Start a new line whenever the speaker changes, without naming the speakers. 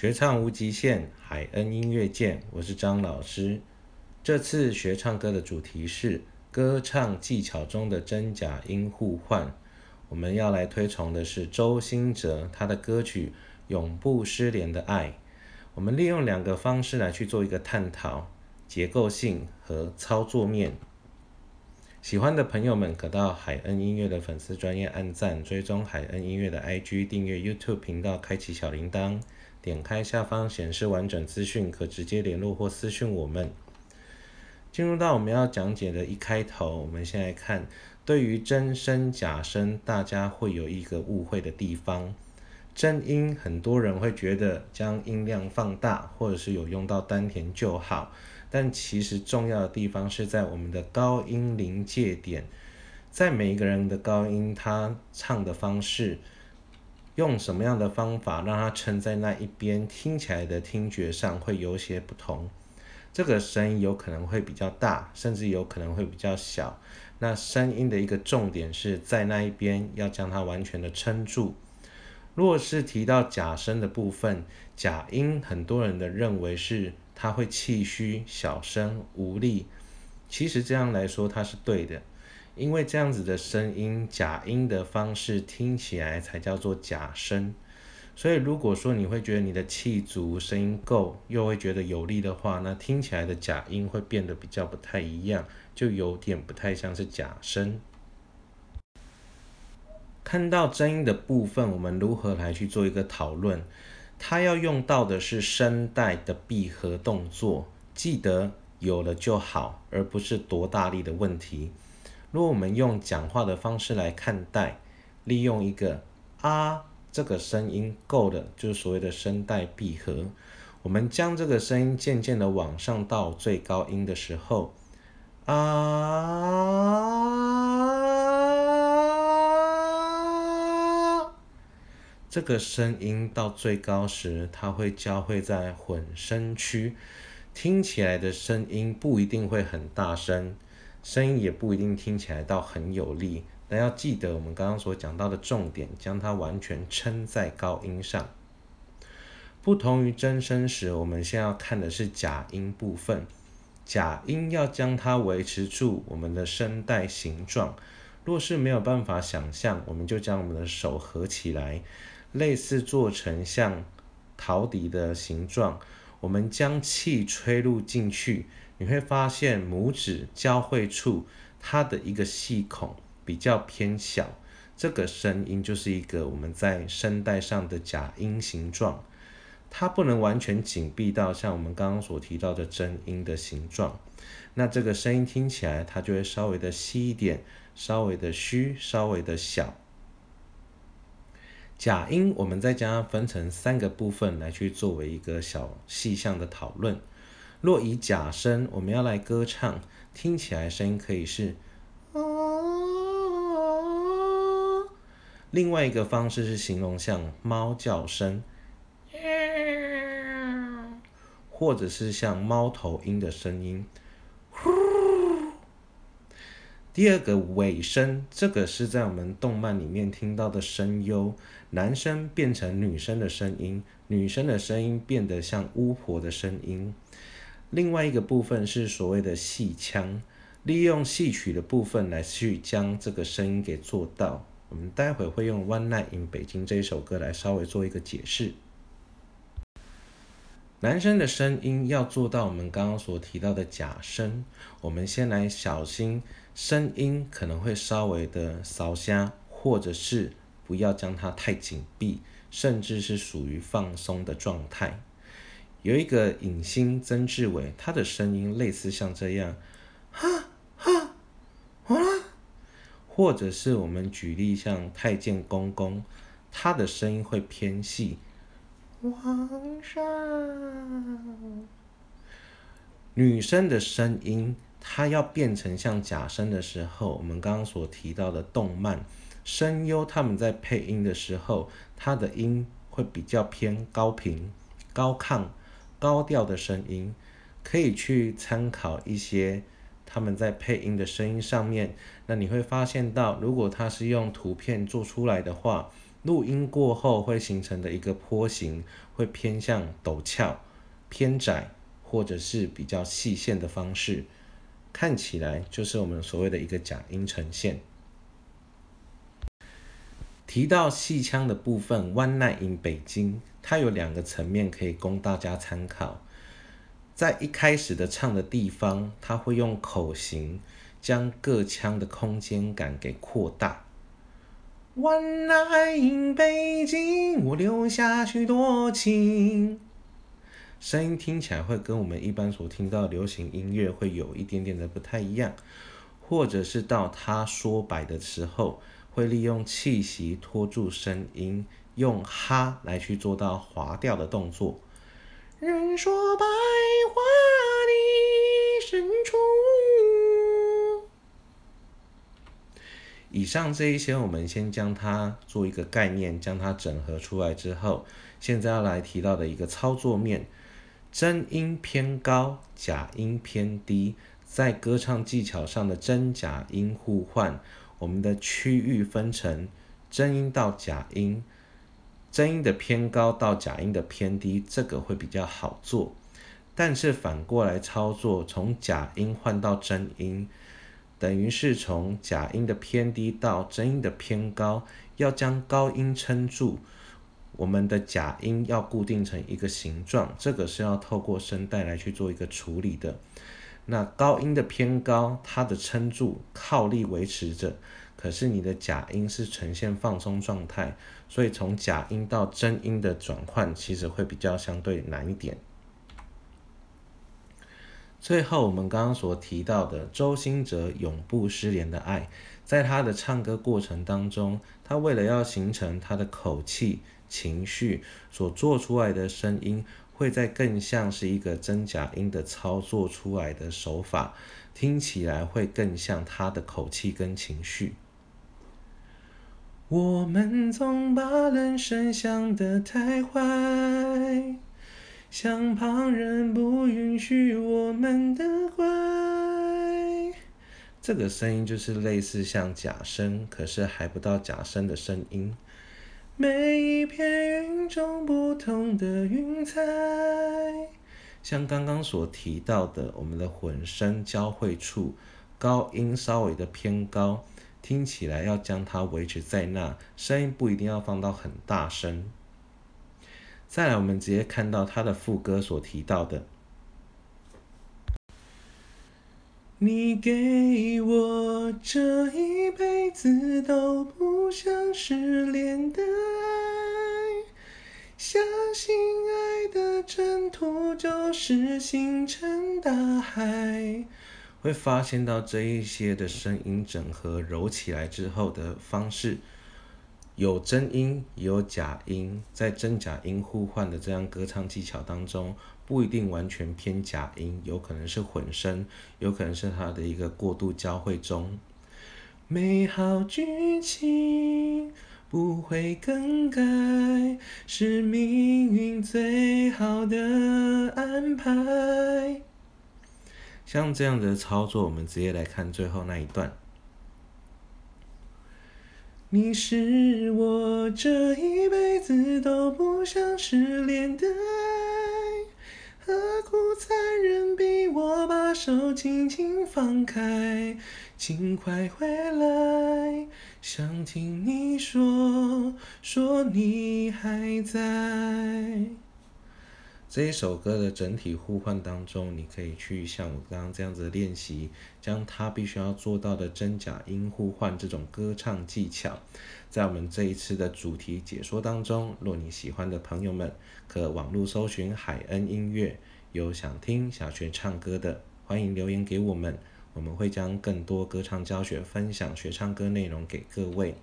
学唱无极限，海恩音乐见。我是张老师。这次学唱歌的主题是歌唱技巧中的真假音互换。我们要来推崇的是周兴哲他的歌曲《永不失联的爱》。我们利用两个方式来去做一个探讨：结构性和操作面。喜欢的朋友们可到海恩音乐的粉丝专业按赞、追踪海恩音乐的 IG、订阅 YouTube 频道、开启小铃铛。点开下方显示完整资讯，可直接联络或私讯我们。进入到我们要讲解的一开头，我们先来看对于真声假声，大家会有一个误会的地方。真音很多人会觉得将音量放大，或者是有用到丹田就好，但其实重要的地方是在我们的高音临界点，在每一个人的高音，他唱的方式。用什么样的方法让它撑在那一边，听起来的听觉上会有些不同。这个声音有可能会比较大，甚至有可能会比较小。那声音的一个重点是在那一边，要将它完全的撑住。若是提到假声的部分，假音很多人的认为是它会气虚、小声、无力。其实这样来说，它是对的。因为这样子的声音，假音的方式听起来才叫做假声。所以如果说你会觉得你的气足，声音够，又会觉得有力的话，那听起来的假音会变得比较不太一样，就有点不太像是假声。看到真音的部分，我们如何来去做一个讨论？它要用到的是声带的闭合动作，记得有了就好，而不是多大力的问题。如果我们用讲话的方式来看待，利用一个啊这个声音够的，就是所谓的声带闭合。我们将这个声音渐渐的往上到最高音的时候，啊，这个声音到最高时，它会交汇在混声区，听起来的声音不一定会很大声。声音也不一定听起来到很有力，但要记得我们刚刚所讲到的重点，将它完全撑在高音上。不同于真声时，我们先要看的是假音部分。假音要将它维持住我们的声带形状。若是没有办法想象，我们就将我们的手合起来，类似做成像陶笛的形状。我们将气吹入进去。你会发现拇指交汇处，它的一个细孔比较偏小，这个声音就是一个我们在声带上的假音形状，它不能完全紧闭到像我们刚刚所提到的真音的形状，那这个声音听起来它就会稍微的稀一点，稍微的虚，稍微的小。假音我们再将它分成三个部分来去作为一个小细项的讨论。若以假声，我们要来歌唱，听起来声音可以是啊。另外一个方式是形容像猫叫声，或者是像猫头鹰的声音。第二个尾声，这个是在我们动漫里面听到的声优，男生变成女生的声音，女生的声音变得像巫婆的声音。另外一个部分是所谓的戏腔，利用戏曲的部分来去将这个声音给做到。我们待会会用《One Night in 北京》这一首歌来稍微做一个解释。男生的声音要做到我们刚刚所提到的假声，我们先来小心声音可能会稍微的扫瞎，或者是不要将它太紧闭，甚至是属于放松的状态。有一个影星曾志伟，他的声音类似像这样，哈哈，好了，或者是我们举例像太监公公，他的声音会偏细。皇上，女生的声音，她要变成像假声的时候，我们刚刚所提到的动漫声优他们在配音的时候，他的音会比较偏高频、高亢。高调的声音可以去参考一些他们在配音的声音上面，那你会发现到，如果它是用图片做出来的话，录音过后会形成的一个坡形，会偏向陡峭、偏窄，或者是比较细线的方式，看起来就是我们所谓的一个假音呈现。提到戏腔的部分，《One Night in 北京》，它有两个层面可以供大家参考。在一开始的唱的地方，它会用口型将各腔的空间感给扩大。One night in 北京，我留下许多情。声音听起来会跟我们一般所听到流行音乐会有一点点的不太一样，或者是到他说白的时候。会利用气息拖住声音，用哈来去做到滑调的动作。人说百花的深处。以上这一些，我们先将它做一个概念，将它整合出来之后，现在要来提到的一个操作面：真音偏高，假音偏低，在歌唱技巧上的真假音互换。我们的区域分成真音到假音，真音的偏高到假音的偏低，这个会比较好做。但是反过来操作，从假音换到真音，等于是从假音的偏低到真音的偏高，要将高音撑住，我们的假音要固定成一个形状，这个是要透过声带来去做一个处理的。那高音的偏高，它的撑住靠力维持着，可是你的假音是呈现放松状态，所以从假音到真音的转换其实会比较相对难一点。最后我们刚刚所提到的周兴哲永不失联的爱，在他的唱歌过程当中，他为了要形成他的口气情绪所做出来的声音。会在更像是一个真假音的操作出来的手法，听起来会更像他的口气跟情绪。我们总把人生想得太坏，像旁人不允许我们的坏。这个声音就是类似像假声，可是还不到假声的声音。每一片云中不同的云彩，像刚刚所提到的，我们的混声交汇处，高音稍微的偏高，听起来要将它维持在那，声音不一定要放到很大声。再来，我们直接看到它的副歌所提到的。你给我这一辈子都不想失联的爱，相信爱的征途就是星辰大海。会发现到这一些的声音整合揉起来之后的方式，有真音也有假音，在真假音互换的这样歌唱技巧当中。不一定完全偏假音，有可能是混声，有可能是它的一个过度交汇中。美好剧情不会更改，是命运最好的安排。像这样的操作，我们直接来看最后那一段。你是我这一辈子都不想失联的爱。何苦残忍逼我把手轻轻放开？请快回来，想听你说，说你还在。这一首歌的整体互换当中，你可以去像我刚刚这样子练习，将它必须要做到的真假音互换这种歌唱技巧，在我们这一次的主题解说当中，若你喜欢的朋友们，可网络搜寻海恩音乐，有想听想学唱歌的，欢迎留言给我们，我们会将更多歌唱教学分享学唱歌内容给各位。